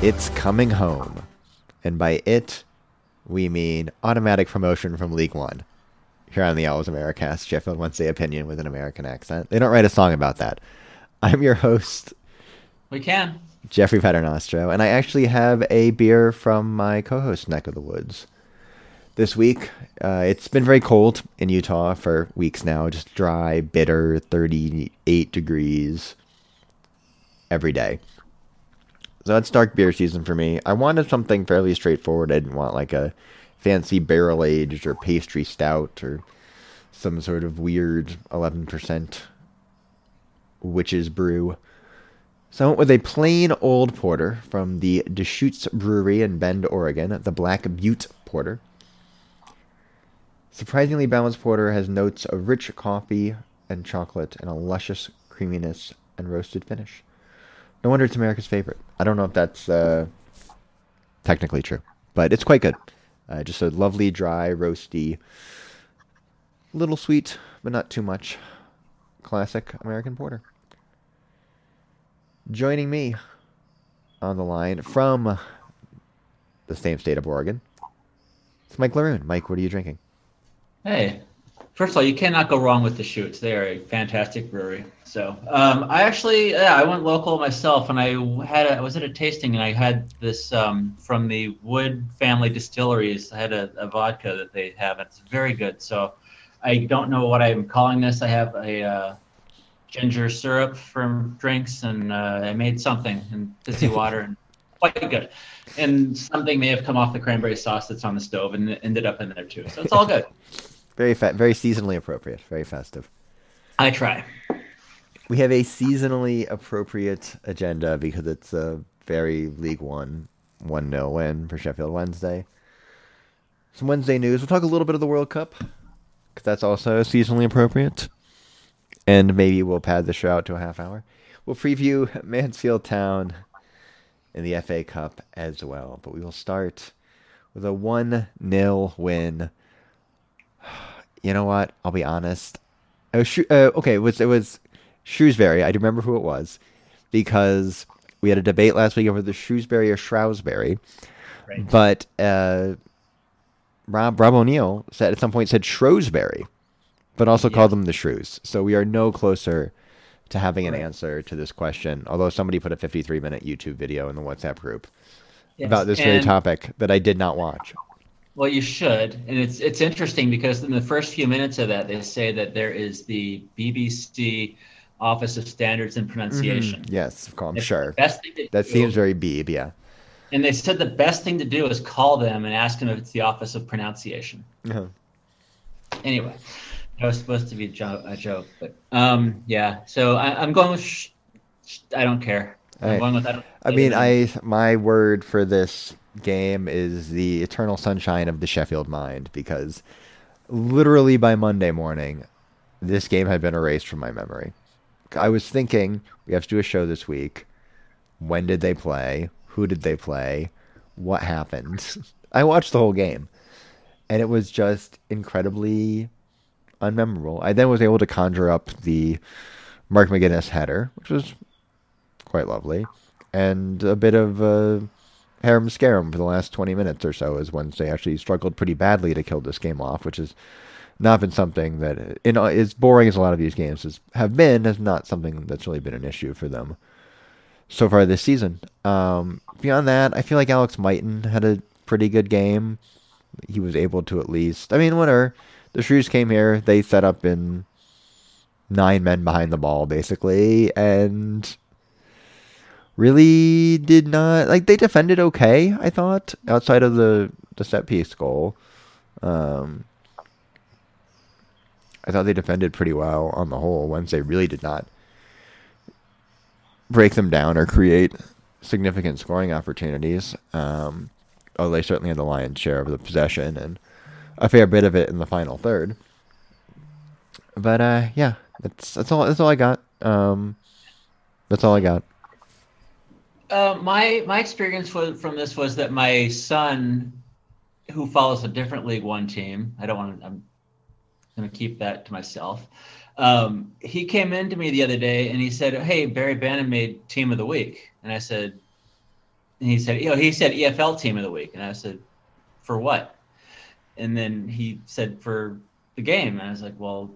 It's coming home. And by it, we mean automatic promotion from League One. Here on the Owls Americast, Sheffield Wednesday opinion with an American accent. They don't write a song about that. I'm your host, We can. Jeffrey Paternostro, and I actually have a beer from my co-host neck of the woods. This week, uh, it's been very cold in Utah for weeks now, just dry, bitter, 38 degrees every day. So that's dark beer season for me. I wanted something fairly straightforward. I didn't want like a fancy barrel aged or pastry stout or some sort of weird 11% witch's brew. So I went with a plain old porter from the Deschutes Brewery in Bend, Oregon, the Black Butte Porter. Surprisingly balanced porter has notes of rich coffee and chocolate and a luscious creaminess and roasted finish. No wonder it's America's favorite. I don't know if that's uh, technically true, but it's quite good. Uh, just a lovely, dry, roasty, little sweet, but not too much. Classic American porter. Joining me on the line from the same state of Oregon, it's Mike Laroon. Mike, what are you drinking? Hey, first of all, you cannot go wrong with Deschutes. They are a fantastic brewery. So, um, I actually, yeah, I went local myself, and I had, a, I was at a tasting, and I had this um, from the Wood Family Distilleries. I had a, a vodka that they have. It's very good. So, I don't know what I'm calling this. I have a uh, ginger syrup from drinks, and uh, I made something in fizzy water, and quite good. And something may have come off the cranberry sauce that's on the stove, and it ended up in there too. So it's all good. Very fa- very seasonally appropriate. Very festive. I try. We have a seasonally appropriate agenda because it's a very League One 1 0 win for Sheffield Wednesday. Some Wednesday news. We'll talk a little bit of the World Cup because that's also seasonally appropriate. And maybe we'll pad the show out to a half hour. We'll preview Mansfield Town in the FA Cup as well. But we will start with a 1 0 win. You know what? I'll be honest. Oh, sh- uh, okay, it was it was Shrewsbury. I do remember who it was because we had a debate last week over the Shrewsbury or Shrewsbury. Right. But uh, Rob Rob O'Neill said at some point said Shrewsbury, but also Yeah. called them the Shrews. So we are no closer to having an answer to this question. Although somebody put a 53 minute YouTube video in the WhatsApp group about this very topic that I did not watch. Well, you should, and it's it's interesting because in the first few minutes of that, they say that there is the BBC Office of Standards and Pronunciation. Yes, of course, I'm It's sure. Best thing to That do- seems very beeb, yeah. And they said the best thing to do is call them and ask them if it's the Office of Pronunciation. Uh-huh. Anyway, that was supposed to be a joke, a joke but um, yeah. So I, I'm going with. Sh- sh- I don't care. I'm Right. going with. I, don't, I mean, I my word for this game is the eternal sunshine of the Sheffield mind because literally by Monday morning, this game had been erased from my memory. I was thinking we have to do a show this week. When did they play? Who did they play? What happened? I watched the whole game, and it was just incredibly unmemorable. I then was able to conjure up the Mark McGuinness header, which was quite lovely, and a bit of uh, harem scarum for the last 20 minutes or so is as Wednesday actually struggled pretty badly to kill this game off, which has not been something that, in, as boring as a lot of these games has, have been, has not something that's really been an issue for them so far this season. Um, beyond that, I feel like Alex Mighten had a pretty good game. He was able to at least, I mean, whatever. The Shrews came here, they set up in nine men behind the ball, basically, and really did not like they defended okay i thought outside of the the set piece goal. Um i thought they defended pretty well on the whole wednesday really did not break them down or create significant scoring opportunities. Um oh they certainly had the lion's share of the possession and a fair bit of it in the final third. But uh yeah that's that's all that's all i got. Um that's all i got Uh, my my experience was, from this was that my son, who follows a different League One team, I don't want to. I'm going to keep that to myself. Um, he came in to me the other day and he said, "Hey, Barry Bannan made Team of the Week," and I said, and he said, you know, he said EFL team of the week, and I said, for what? And then he said for the game, and I was like, well,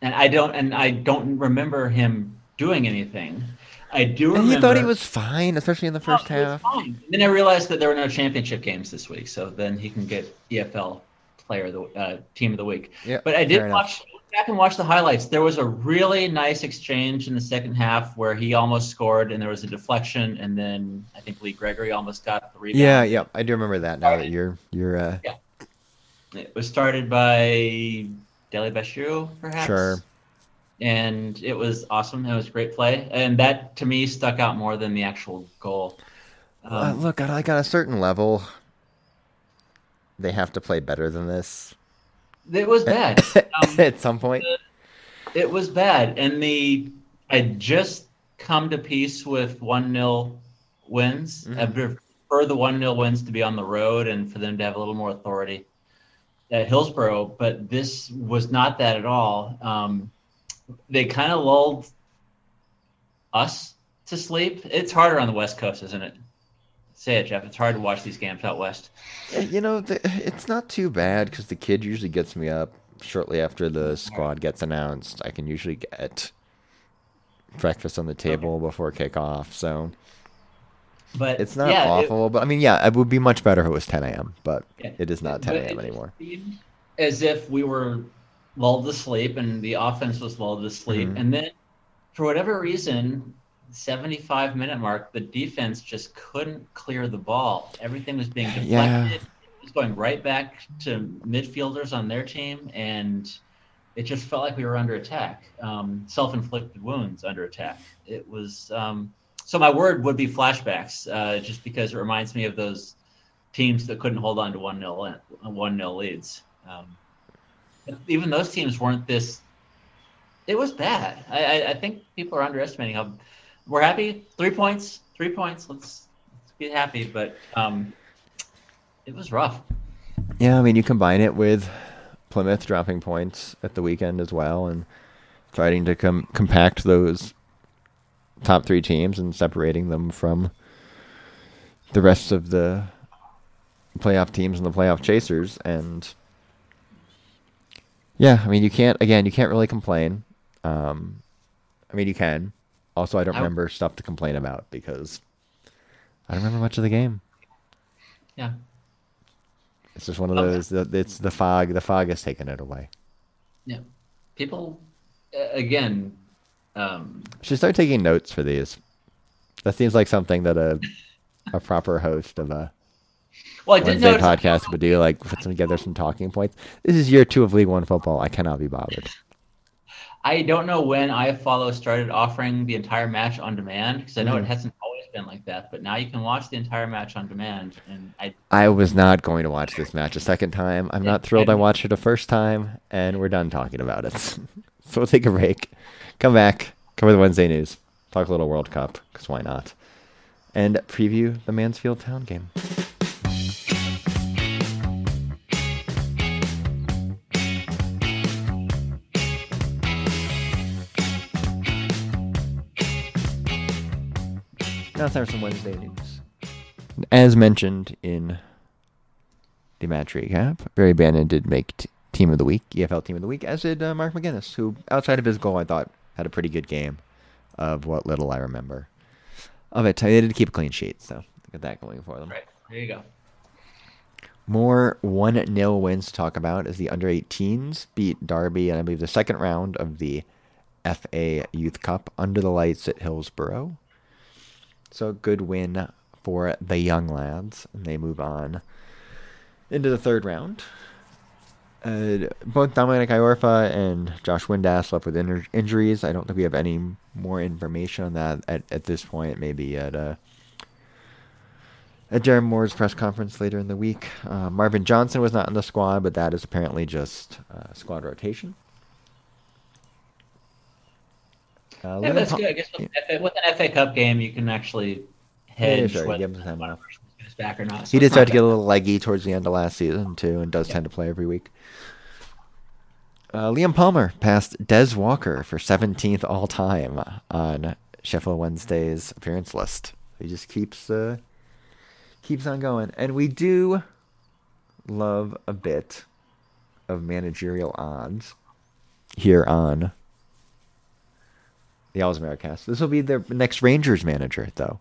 and I don't, and I don't remember him doing anything. I do And remember. he thought he was fine, especially in the first Oh, half. fine. And then I realized that there were no championship games this week, so then he can get EFL player of the uh, team of the week. Yeah, But I did watch back and watch the highlights. There was a really nice exchange in the second half where he almost scored, and there was a deflection, and then I think Lee Gregory almost got the rebound. Yeah, yeah, I do remember that. Now that you're you're uh, It was started by Dele Bashiru, perhaps. Sure. And it was awesome. It was great play, and that to me stuck out more than the actual goal. uh, Um, look, at like on a certain level, they have to play better than this it was bad. Um, at some point. It was bad, and the I just come to peace with one 0 wins. Mhm. I prefer the one 0 wins to be on the road and for them to have a little more authority at Hillsborough. But this was not that at all. Um, they kind of lulled us to sleep. It's harder on the West Coast, isn't it? Say it, Jeff. It's hard to watch these games out west. You know, the, it's not too bad because the kid usually gets me up shortly after the squad gets announced. I can usually get breakfast on the table before kickoff, so But it's not yeah, it- awful. but I mean, yeah, it would be much better if it was 10 a.m. But Yeah. it is not 10 a.m. anymore. As if we were lulled to sleep and the offense was lulled to sleep. Mhm. And then, for whatever reason, 75 minute mark, the defense just couldn't clear the ball. Everything was being deflected. Yeah. It was going right back to midfielders on their team. And it just felt like we were under attack, um, self inflicted wounds under attack. It was. Um, so, my word would be flashbacks, uh, just because it reminds me of those teams that couldn't hold on to one nil one nil leads. Um, even those teams weren't this. It was bad. I, I, I think people are underestimating how. We're happy. Three points. Three points. Let's let's be happy. But um, it was rough. Yeah, I mean, you combine it with Plymouth dropping points at the weekend as well, and trying to com- compact those top three teams and separating them from the rest of the playoff teams and the playoff chasers. And yeah, I mean, you can't again, you can't really complain. Um, I mean, you can. Also, I don't I- remember stuff to complain about because I don't remember much of the game. Yeah. It's just one of Okay. those. the- It's the fog. The fog has taken it away. Yeah. People, uh, again. Um, Should start taking notes for these. That seems like something that a a proper host of a well, I did Wednesday notice. podcast would do. Like put together some talking points. This is year two of League One football. I cannot be bothered. I don't know when iFollow started offering the entire match on demand because I know Mhm. it hasn't always been like that. But now you can watch the entire match on demand, and I I was not going to watch this match a second time. I'm not thrilled I and- watched it a first time, and we're done talking about it. so we'll take a break, come back, cover the Wednesday news, talk a little World Cup, because why not? And preview the Mansfield Town game. Now it's time for some Wednesday news. As mentioned in the match recap, Barry Bannan did make t- Team of the Week, EFL Team of the Week, as did uh, Mark McGuinness, who, outside of his goal, I thought had a pretty good game of what little I remember of it. They did keep a clean sheet, so get that going for them. right there you go. More 1 0 wins to talk about as the under 18s beat Derby and I believe the second round of the FA Youth Cup under the lights at Hillsborough. So a good win for the young lads, and they move on into the third round. Uh, both Dominic Iorfa and Josh Windass left with injur- injuries. I don't think we have any more information on that at, at this point. Maybe at uh, at Darren Moore's press conference later in the week. Uh, Marvin Johnson was not in the squad, but that is apparently just uh, squad rotation. Uh, Yeah, that's good. I guess with, FA, with an FA Cup game, you can actually hedge sure, whether give him time one off. person is back or not. So He did start to get a little leggy towards the end of last season too, and does Yeah. tend to play every week. Uh, Liam Palmer passed Des Walker for 17th all time on Sheffield Wednesday's appearance list. He just keeps uh, keeps on going, and we do love a bit of managerial odds here on the Owls Americast. This will be the next Rangers manager, though,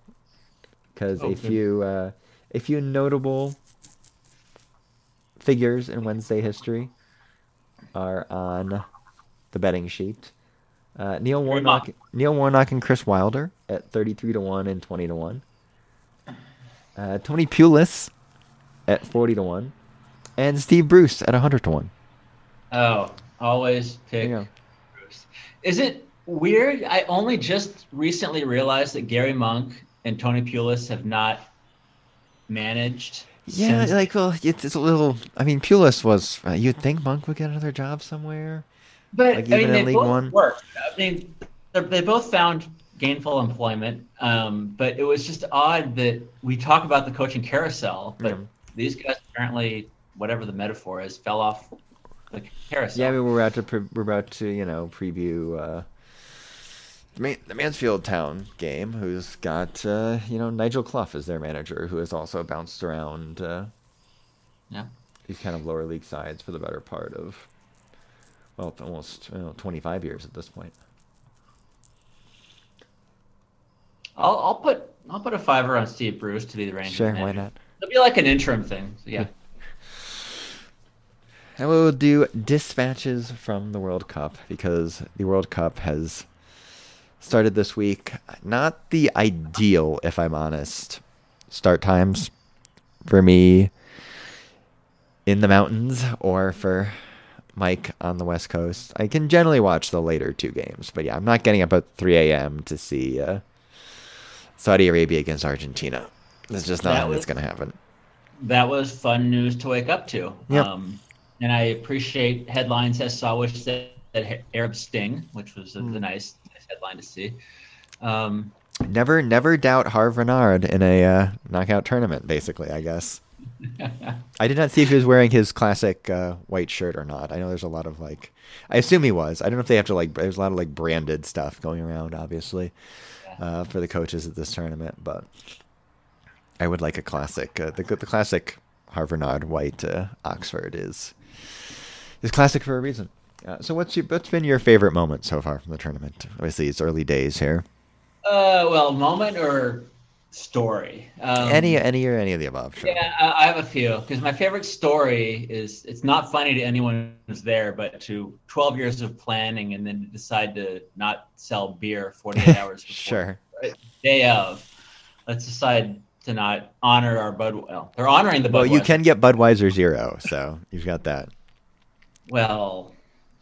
because a few uh, a few notable figures in Wednesday history are on the betting sheet. Uh, Neil Warnock. Neil Warnock, and Chris Wilder at thirty-three to one and twenty to one. Uh, Tony Pulis at forty to one, and Steve Bruce at hundred to one. Oh, always pick There you go. Bruce. Is it weird? I only just recently realized that Gary Monk and Tony Pulis have not managed. Yeah, since- like well, it's, it's a little. I mean, Pulis was. Uh, you'd think Monk would get another job somewhere. but like I mean, they both One? worked. I mean, they both found gainful employment. Um, but it was just odd that we talk about the coaching carousel, but Yeah. these guys apparently, whatever the metaphor is, fell off the carousel. Yeah, I mean, we're about to pre- we're about to you know preview uh, Man- the Mansfield Town game, who's got uh, you know Nigel Clough as their manager, who has also bounced around uh, yeah. these kind of lower league sides for the better part of well, almost you know, 25 years at this point. I'll, I'll put I'll put a fiver on Steve Bruce to be the Rangers. Sure. Why not? It'll be like an interim thing. So yeah. And we'll do dispatches from the World Cup because the World Cup has started this week. Not the ideal, if I'm honest, start times for me in the mountains or for Mike on the West Coast. I can generally watch the later two games, but yeah, I'm not getting up at 3 a.m. to see uh, Saudi Arabia against Argentina. That's just not That how it's going to happen. That was fun news to wake up to. Yep. Um, and I appreciate headlines as I saw which said that Arab Sting, which was a, Hmm. the nice, nice headline to see. Um, Never, never doubt Hervé Renard in a uh, knockout tournament. Basically, I guess. I did not see if he was wearing his classic uh, white shirt or not. I know there's a lot of like, I assume he was. I don't know if they have to like. There's a lot of like branded stuff going around, obviously, uh, for the coaches at this tournament. But I would like a classic. Uh, the the classic Hervé Renard white uh, Oxford is is classic for a reason. Uh, so what's your what's been your favorite moment so far from the tournament? Obviously, it's early days here. uh, well, moment or story? Um, any any or any of the above. Sure. Yeah, I I have a few because my favorite story is it's not funny to anyone who's there, but to 12 years of planning and then to decide to not sell beer 48 hours before Sure. day of. Let's decide to not honor our Bud. Well, they're honoring the Well, you can get Budweiser Zero, so you've got that. Well,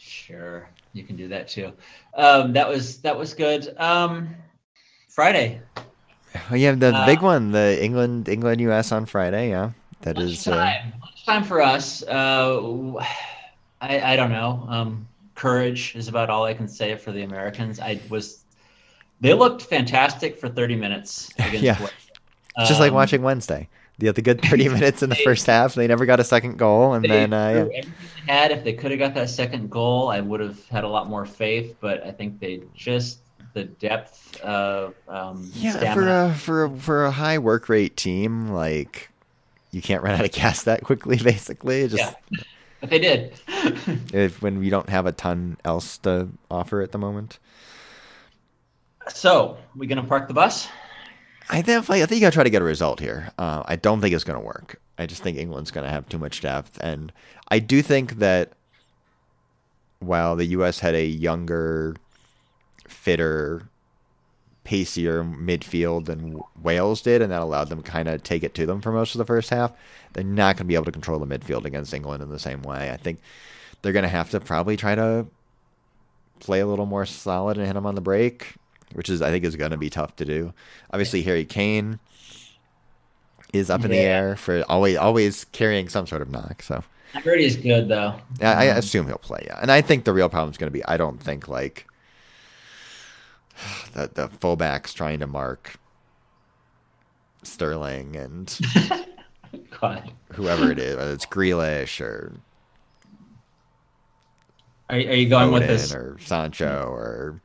sure, you can do that too. Um, that was that was good. Um, Friday. Oh, yeah, the, the Uh, big one, the England England US on Friday. Yeah, that is. Uh, Lunchtime. Lunchtime for us. Uh, I I don't know. Um, courage is about all I can say for the Americans. I was. They looked fantastic for 30 minutes against Yeah. Just like Um, watching Wednesday. They had the good 30 minutes in the first half. They never got a second goal, and They then uh, yeah. had. If they could have got that second goal, I would have had a lot more faith. But I think they just the depth of um, Yeah, for a for a, for a high work rate team, like you can't run out of gas that quickly. Basically, just yeah, but they did. if when we don't have a ton else to offer at the moment. so we gonna park the bus? I think I think gotta try to get a result here. Uh, I don't think it's gonna work. I just think England's gonna have too much depth, and I do think that while the U.S. had a younger, fitter, pacier midfield than Wales did, and that allowed them kind of take it to them for most of the first half, they're not gonna be able to control the midfield against England in the same way. I think they're gonna have to probably try to play a little more solid and hit them on the break, which is I think is going to be tough to do. Obviously, Harry Kane is up in the air for always always carrying some sort of knock. So I heard he's good though. I, I Um, assume he'll play. Yeah, and I think the real problem is going to be I don't think like the the fullbacks trying to mark Sterling and God. whoever it is, whether it's Grealish or Are, are you going with this? or Sancho or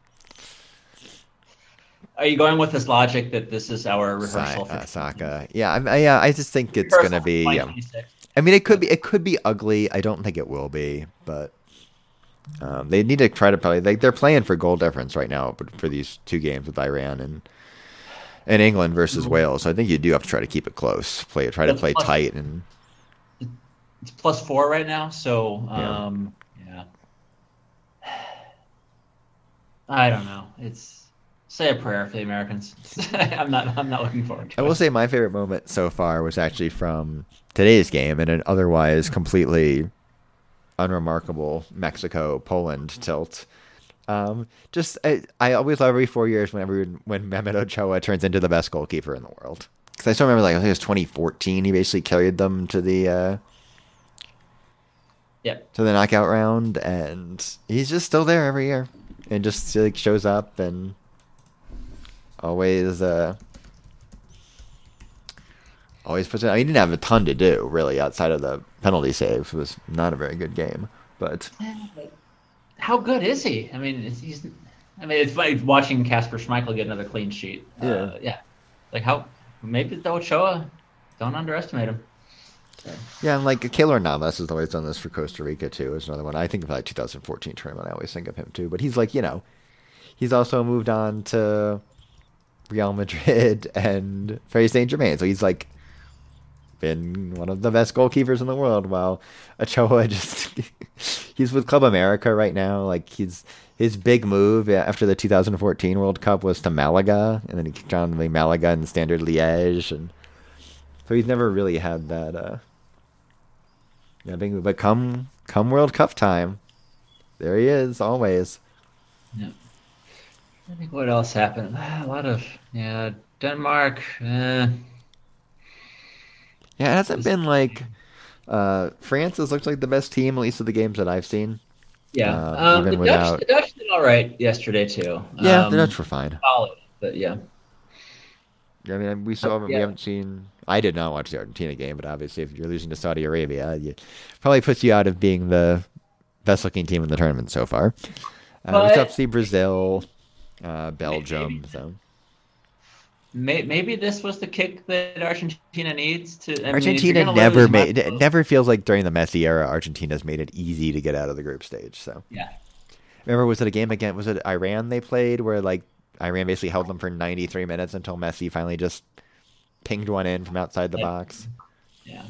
are you going with this logic that this is our Sa- rehearsal for uh, Saka. Yeah, I'm, I, yeah. I just think it's rehearsal gonna be. Yeah. I mean, it could be. It could be ugly. I don't think it will be, but um, they need to try to probably. Like they're playing for goal difference right now, but for these two games with Iran and and England versus Wales. So I think you do have to try to keep it close. Play try to play plus- tight and It's plus four right now, so Yeah. um, yeah. I don't know. It's say a prayer for the Americans. I'm not. I'm not looking forward to it. I it. will say my favorite moment so far was actually from today's game and an otherwise completely unremarkable Mexico Poland tilt. Um, just I, I always love every four years whenever when Memo Ochoa turns into the best goalkeeper in the world. Because I still remember, like I think it was 2014. He basically carried them to the uh, Yeah. to the knockout round, and he's just still there every year, and just like shows up and always uh always puts it. I mean, he didn't have a ton to do really outside of the penalty saves. It was not a very good game, but How good is he? I mean, it's, he's. I mean, it's funny watching Kasper Schmeichel get another clean sheet. Uh, yeah. Like how maybe the Ochoa. Don't underestimate him. So, yeah, and like Keylor Navas has always done this for Costa Rica too. Is another one. I think of that 2014 tournament. I always think of him too. But he's like you know, he's also moved on to Real Madrid and Paris Saint Germain. So he's like been one of the best goalkeepers in the world. While Ochoa just he's with Club America right now. Like he's his big move after the 2014 World Cup was to Malaga, and then he joined the Malaga and Standard Liège, and so he's never really had that. uh yeah, big, but come come World Cup time, there he is always. yeah. I think what else happened? A lot of yeah. Denmark. Eh, Yeah, it hasn't been like uh, France has looked like the best team, at least of the games that I've seen. yeah. Uh, um, the, without- Dutch, the Dutch did all right yesterday too. Yeah, um, the Dutch were fine. solid, but yeah. Yeah, I mean, we saw them, we haven't seen. I did not watch the Argentina game, but obviously, if you're losing to Saudi Arabia, it probably puts you out of being the best looking team in the tournament so far. Uh, we But- still have to see Brazil, uh, Belgium. So maybe this was the kick that Argentina needs to. I mean, Argentina gonna never lose, made. It never feels like during the Messi era, Argentina's made it easy to get out of the group stage. So Yeah. remember, was it a game again? Was it Iran they played where like Iran basically held them for 93 minutes until Messi finally just pinged one in from outside the Yeah. box. Yeah.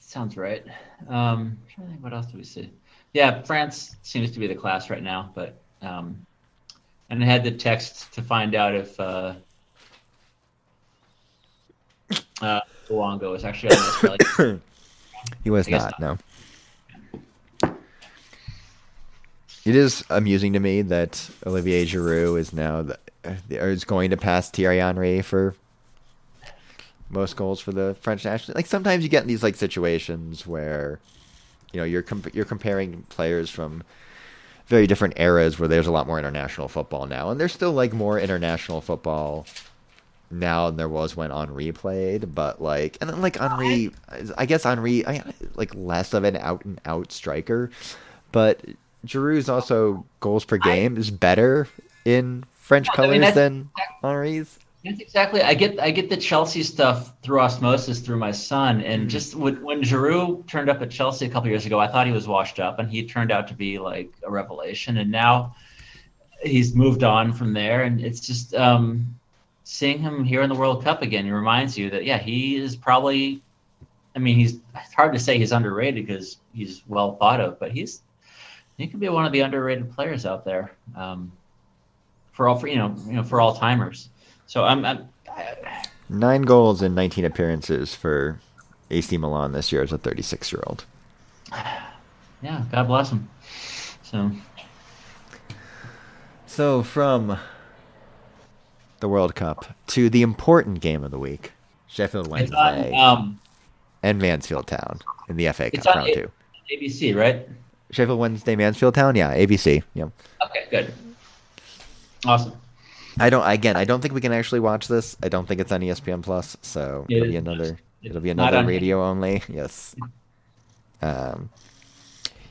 Sounds right. Um, trying to think what else do we see? Yeah, France seems to be the class right now, but um, and I had the text to find out if uh, uh, Luongo was actually on the Australia. He was guess not, no. It is amusing to me that Olivier Giroud is now the, or is going to pass Thierry Henry for most goals for the French national. Like sometimes you get in these like situations where you know you're comp- you're comparing players from very different eras where there's a lot more international football now, and there's still like more international football now than there was when Henry played, but like, and then like Henry, I guess Henry, I, like less of an out and out striker, but Giroud's also goals per game is better in French I mean, colors than Henry's. That's exactly. I get I get the Chelsea stuff through osmosis through my son, and just when, when Giroud turned up at Chelsea a couple years ago, I thought he was washed up, and he turned out to be like a revelation. And now he's moved on from there, and it's just um, seeing him here in the World Cup again. It reminds you that yeah, he is probably. I mean, he's it's hard to say he's underrated because he's well thought of, but he's he could be one of the underrated players out there um, for all for you know you know for all timers. So I'm, I'm I, Nine goals in 19 appearances for AC Milan this year as a 36 year old. yeah, God bless him. So So from the World Cup to the important game of the week, Sheffield it's on Wednesday um, and Mansfield Town in the FA Cup round A- two. ABC, right? Sheffield Wednesday, Mansfield Town, yeah, ABC. Yeah. Okay, good, awesome. I don't. Again, I don't think we can actually watch this. I don't think it's on ESPN Plus, so Yeah, it'll be another. It'll be another on- radio only. Yes. Um,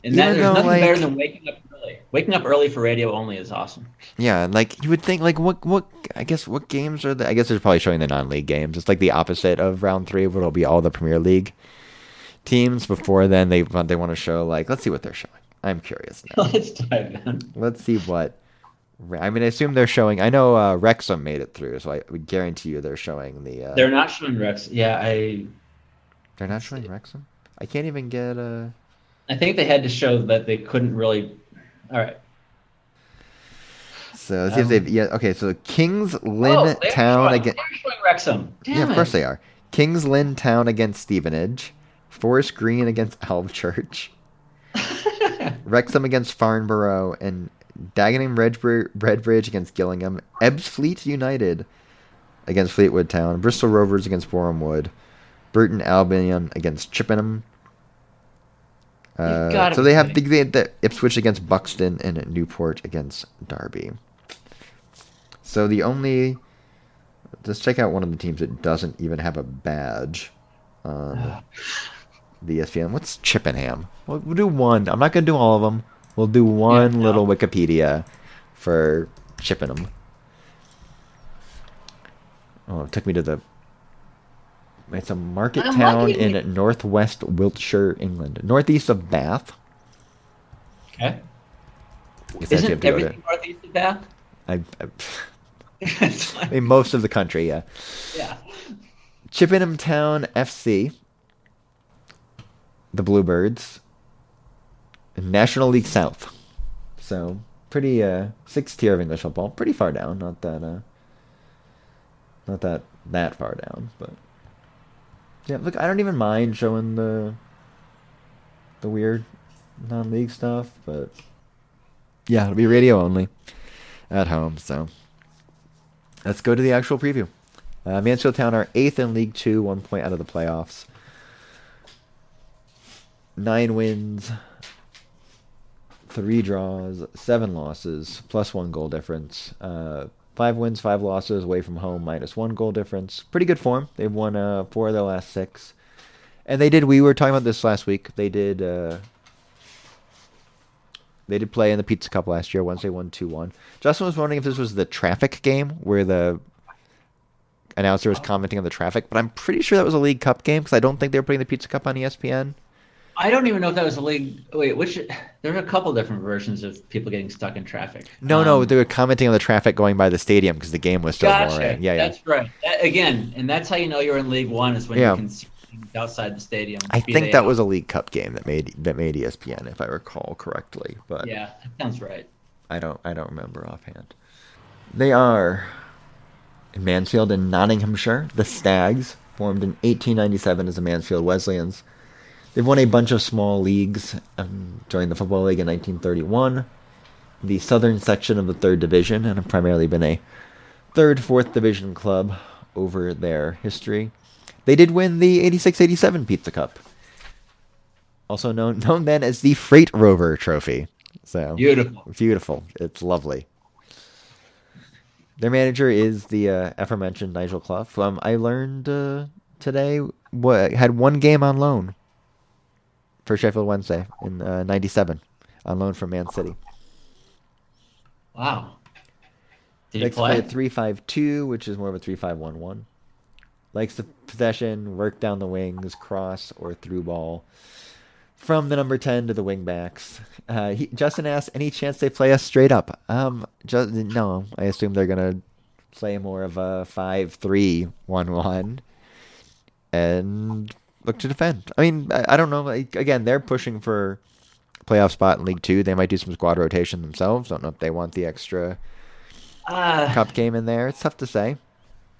And that, Even there's though, nothing better than waking up early. Waking up early for radio only is awesome. Yeah, like you would think, like what what I guess what games are the? I guess they're probably showing the non-league games. It's like the opposite of round three, where it'll be all the Premier League teams. Before then, they want they want to show like let's see what they're showing. I'm curious now. Let's dive in. let's see what. I mean, I assume they're showing. I know uh, Wrexham made it through, so I would guarantee you they're showing the. Uh, They're not showing Rex. Yeah, I they're not showing Wrexham. I can't even get a. I think they had to show that they couldn't really. All right. So let's see if Um, they've yeah. Okay, so Kings Lynn Oh, Town showing, against. They're showing Wrexham. Damn Yeah, of it. course they are. Kings Lynn Town against Stevenage. Forest Green against Alvechurch. Wrexham against Farnborough, and Dagenham Redbridge, Redbridge against Gillingham. Ebbsfleet United against Fleetwood Town. Bristol Rovers against Boreham Wood. Burton Albion against Chippenham. Uh, so they have the, they the Ipswich against Buxton and Newport against Derby. So the only let's check out one of the teams that doesn't even have a badge on the ESPN. What's Chippenham? We'll, we'll do one. I'm not gonna do all of them. We'll do one no. little Wikipedia for Chippenham. Oh, it took me to the. It's a market I'm town in northwest Wiltshire, England, northeast of Bath. Okay. I guess actually have Isn't go to- everything northeast of Bath? I, I, I mean, most of the country, yeah. yeah. Chippenham Town FC, the Bluebirds, National League South. So pretty uh sixth tier of English football, pretty far down. Not that uh, not that that far down, but yeah. Look, I don't even mind showing the the weird non-league stuff, but yeah, it'll be radio only at home. So let's go to the actual preview. Uh, Mansfield Town are eighth in League Two, one point out of the playoffs. Nine wins, three draws, seven losses, plus one goal difference. Uh, five wins, five losses, away from home, minus one goal difference. Pretty good form. They've won uh, four of their last six, and they did. We were talking about this last week. They did. Uh, they did play in the Pizza Cup last year. Wednesday won two one. Justin was wondering if this was the traffic game where the announcer was commenting on the traffic, but I'm pretty sure that was a League Cup game because I don't think they were putting the Pizza Cup on ESPN. I don't even know if that was a league. Wait, which? There are a couple different versions of people getting stuck in traffic. No, no, Um, they were commenting on the traffic going by the stadium because the game was so Gotcha. boring. Yeah, yeah. That's right. That- again, and that's how you know you're in League One is when Yeah. you can see outside the stadium. I think that out. was a League Cup game that made that made ESPN, if I recall correctly. But Yeah, that sounds right. I don't I don't remember offhand. They are in Mansfield in Nottinghamshire. The Stags formed in 1897 as the Mansfield Wesleyans. They've won a bunch of small leagues. Um, joined the Football League in 1931, the southern section of the third division, and have primarily been a third, fourth division club over their history. They did win the 86-87 Pizza Cup, also known known then as the Freight Rover Trophy. So Beautiful. Beautiful. It's lovely. Their manager is the uh, aforementioned Nigel Clough. Um, I learned uh, today what had one game on loan for Sheffield Wednesday in uh, '97 on loan from Man City. Wow. Did he Likes to play? play at three-five-two, which is more of a three-five-one-one. Likes the possession, work down the wings, cross or through ball from the number ten to the wing backs. Uh, he, Justin asks, "Any chance they play us straight up?" Um, just, no. I assume they're gonna play more of a five-three-one-one and look to defend. I mean, I, I don't know. Like, again, they're pushing for playoff spot in League Two. They might do some squad rotation themselves. Don't know if they want the extra Uh, cup game in there. It's tough to say.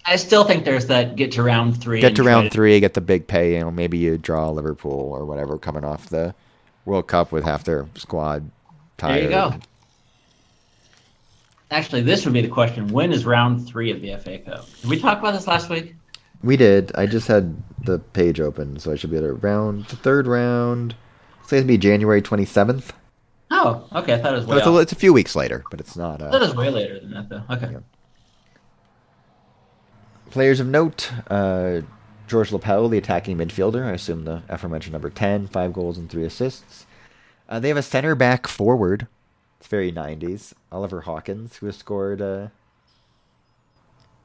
I still think there's that get to round three. Get to round three, get the big pay. You know, maybe you draw Liverpool or whatever coming off the World Cup with half their squad tired. There you go. Actually, this would be the question: When is round three of the FA Cup? Did we talk about this last week? We did. I just had the page open, so I should be at a round. The third round. It's going to be January twenty seventh. Oh, okay. I thought it was way. It's, a, it's a few weeks later, but it's not. Uh, it was way later than that, though. Okay. Yeah. Players of note: uh, George Lapel, the attacking midfielder. I assume the aforementioned number ten, five goals and three assists. Uh, they have a center back forward It's very 90s. Oliver Hawkins, who has scored uh,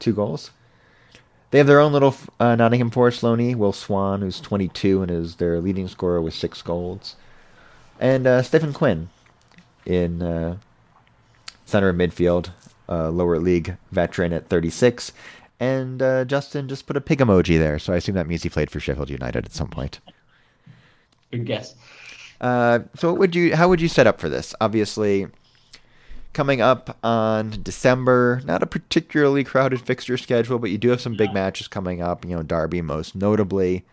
two goals. They have their own little uh, Nottingham Forest loanee, Will Swan, who's 22 and is their leading scorer with six goals. And uh, Stephen Quinn in uh, center of midfield, uh, lower league veteran at 36. And uh, Justin just put a pig emoji there, so I assume that means he played for Sheffield United at some point. Good guess. Uh, so, what would you? How would you set up for this? Obviously, coming up on December, not a particularly crowded fixture schedule, but you do have some big matches coming up. You know, Derby most notably.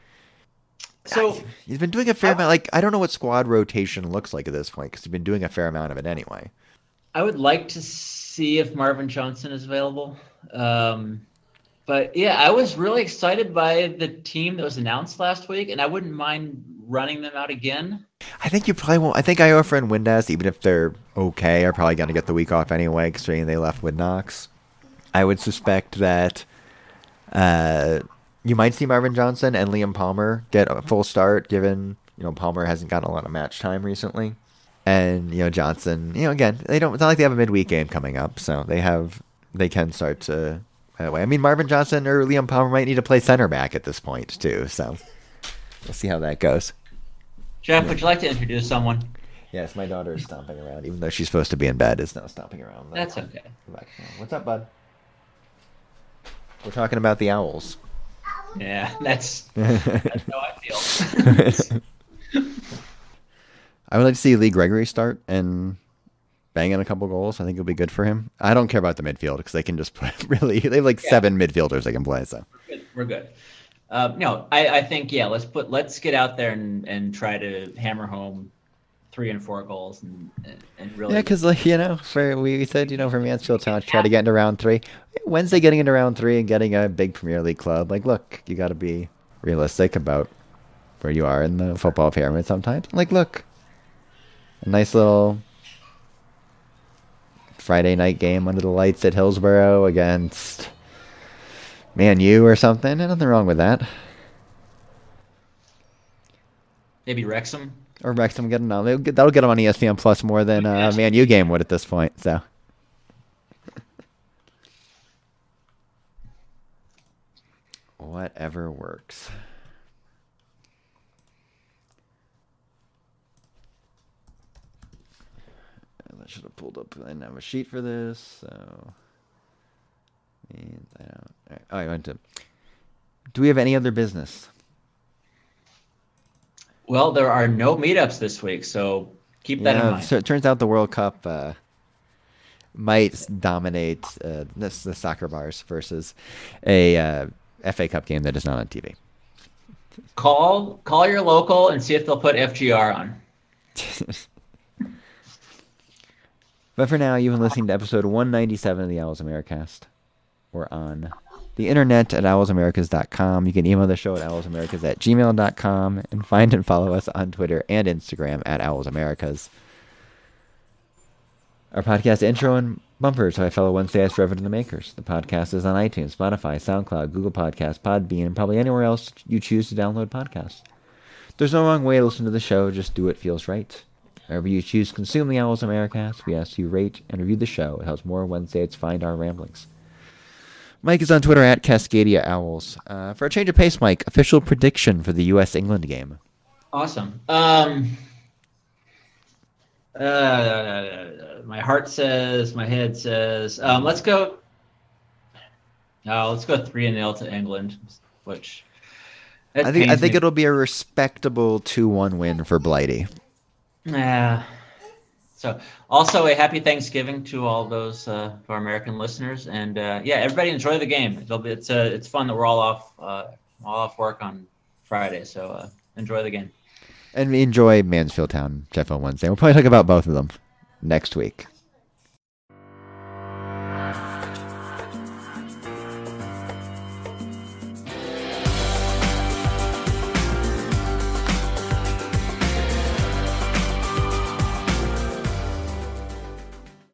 So he's been doing a fair I, amount. Like I don't know what squad rotation looks like at this point because he's been doing a fair amount of it anyway. I would like to see if Marvin Johnson is available. Um, but yeah, I was really excited by the team that was announced last week, and I wouldn't mind running them out again. I think you probably won't. I think Iorfa and Windass, even if they're okay, are probably going to get the week off anyway, considering they left with knocks. I would suspect that uh, you might see Marvin Johnson and Liam Palmer get a full start, given you know Palmer hasn't gotten a lot of match time recently, and you know Johnson. You know, again, they don't. It's not like they have a midweek game coming up, so they have they can start to that way. I mean, Marvin Johnson or Liam Palmer might need to play center back at this point too. So we'll see how that goes. Jeff, would you like to introduce someone? Yes, my daughter is stomping around, even though she's supposed to be in bed. Is now stomping around. That's okay. What's up, bud? We're talking about the owls. Yeah, that's that's how I feel. I would like to see Lee Gregory start and bang in a couple goals. I think it'll be good for him. I don't care about the midfield because they can just play really they have like yeah. seven midfielders they can play. So we're good. We're good. Uh, no, I, I think yeah. Let's put let's get out there and, and try to hammer home three and four goals and and really yeah. Because like you know, for we said you know for Mansfield Town try to get into round three. Wednesday getting into round three and getting a big Premier League club. Like, look, you got to be realistic about where you are in the football pyramid sometimes. Like, look, a nice little Friday night game under the lights at Hillsborough against Man U or something. Nothing wrong with that. Maybe Wrexham. Or Wrexham getting on. That'll get them on ESPN Plus more than a uh, Man U game would at this point. So. Whatever works. Should have pulled up. I didn't have a sheet for this, so means I don't. Right. Oh, I went to. Do we have any other business? Well, there are no meetups this week, so keep that yeah, in mind. So it turns out the World Cup uh, might dominate uh, this, the soccer bars versus a uh, FA Cup game that is not on TV. Call call your local and see if they'll put FGR on. but for now, you've been listening to episode 197 of the Owls Americast. We're on the internet at owlsamericas.com. You can email the show at owlsamericas at gmail.com and find and follow us on Twitter and Instagram at owlsamericas. Our podcast intro and bumpers by fellow Wednesdayites Reverend the Makers. The podcast is on iTunes, Spotify, SoundCloud, Google Podcasts, Podbean, and probably anywhere else you choose to download podcasts. There's no wrong way to listen to the show, just do what feels right. Wherever you choose to consume the Owls Americast, we ask you rate and review the show. It helps more Wednesdays find our ramblings. Mike is on Twitter at Cascadia Owls. Uh, for a change of pace, Mike, official prediction for the U.S. England game. Awesome. Um, uh, my heart says, my head says, um, let's go. Uh, let's go three and nil to England, which I think I think me. it'll be a respectable two one win for Blighty. Yeah. So, also a happy Thanksgiving to all those uh, our American listeners, and uh, yeah, everybody enjoy the game. It'll be, it's uh, it's fun that we're all off uh, all off work on Friday, so uh, enjoy the game. And enjoy Mansfield Town Sheffield Wednesday. We'll probably talk about both of them next week.